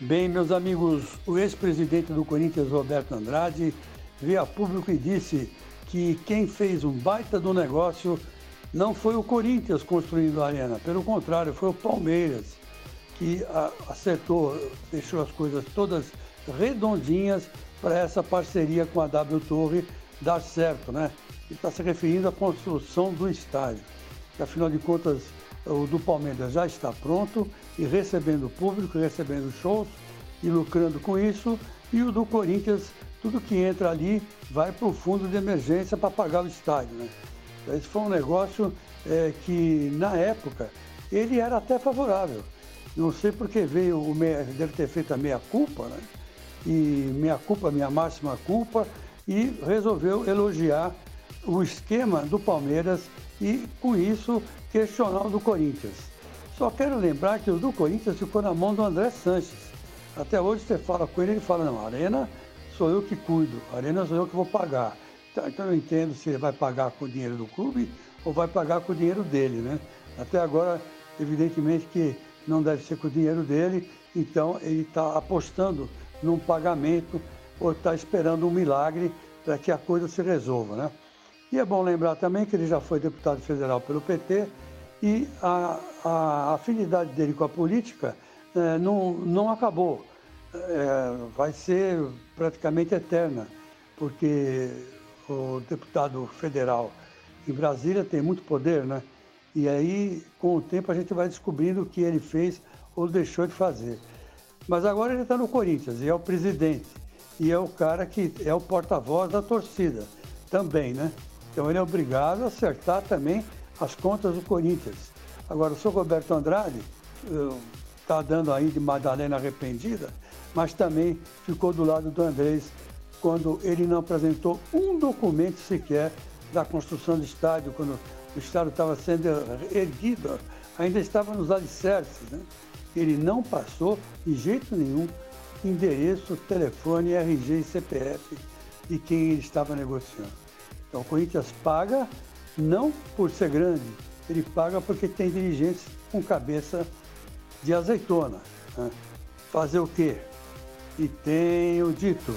Bem, meus amigos, o ex-presidente do Corinthians, Roberto Andrade, veio a público e disse que quem fez um baita do negócio não foi o Corinthians construindo a arena, pelo contrário, foi o Palmeiras que acertou, deixou as coisas todas redondinhas para essa parceria com a W Torre dar certo, né? Ele está se referindo à construção do estádio, que afinal de contas o do Palmeiras já está pronto e recebendo público, recebendo shows e lucrando com isso, e o do Corinthians, tudo que entra ali vai para o fundo de emergência para pagar o estádio. Né? Esse foi um negócio é, que, na época, ele era até favorável. Não sei porque veio, o meia, deve ter feito a meia-culpa, né? e meia-culpa, minha máxima culpa, e resolveu elogiar o esquema do Palmeiras e, com isso, questionar o do Corinthians. Só quero lembrar que o do Corinthians ficou na mão do André Sanches. Até hoje você fala com ele, ele fala, não, Arena sou eu que cuido, Arena sou eu que vou pagar. Então, então eu não entendo se ele vai pagar com o dinheiro do clube ou vai pagar com o dinheiro dele, né? Até agora, evidentemente que não deve ser com o dinheiro dele, então ele está apostando num pagamento ou está esperando um milagre para que a coisa se resolva, né? E é bom lembrar também que ele já foi deputado federal pelo PT e a, a afinidade dele com a política é, não, não acabou. É, vai ser praticamente eterna, porque o deputado federal em Brasília tem muito poder, né? E aí, com o tempo, a gente vai descobrindo o que ele fez ou deixou de fazer. Mas agora ele está no Corinthians e é o presidente. E é o cara que é o porta-voz da torcida também, né? Então ele é obrigado a acertar também as contas do Corinthians. Agora, o senhor Roberto Andrade está dando aí de Madalena arrependida, mas também ficou do lado do Andrés quando ele não apresentou um documento sequer da construção do estádio, quando o estádio estava sendo erguido, ainda estava nos alicerces. Né? Ele não passou, de jeito nenhum, endereço, telefone, RG e CPF de quem ele estava negociando. Então o Corinthians paga não por ser grande, ele paga porque tem dirigentes com cabeça de azeitona. Né? Fazer o quê? E tenho dito.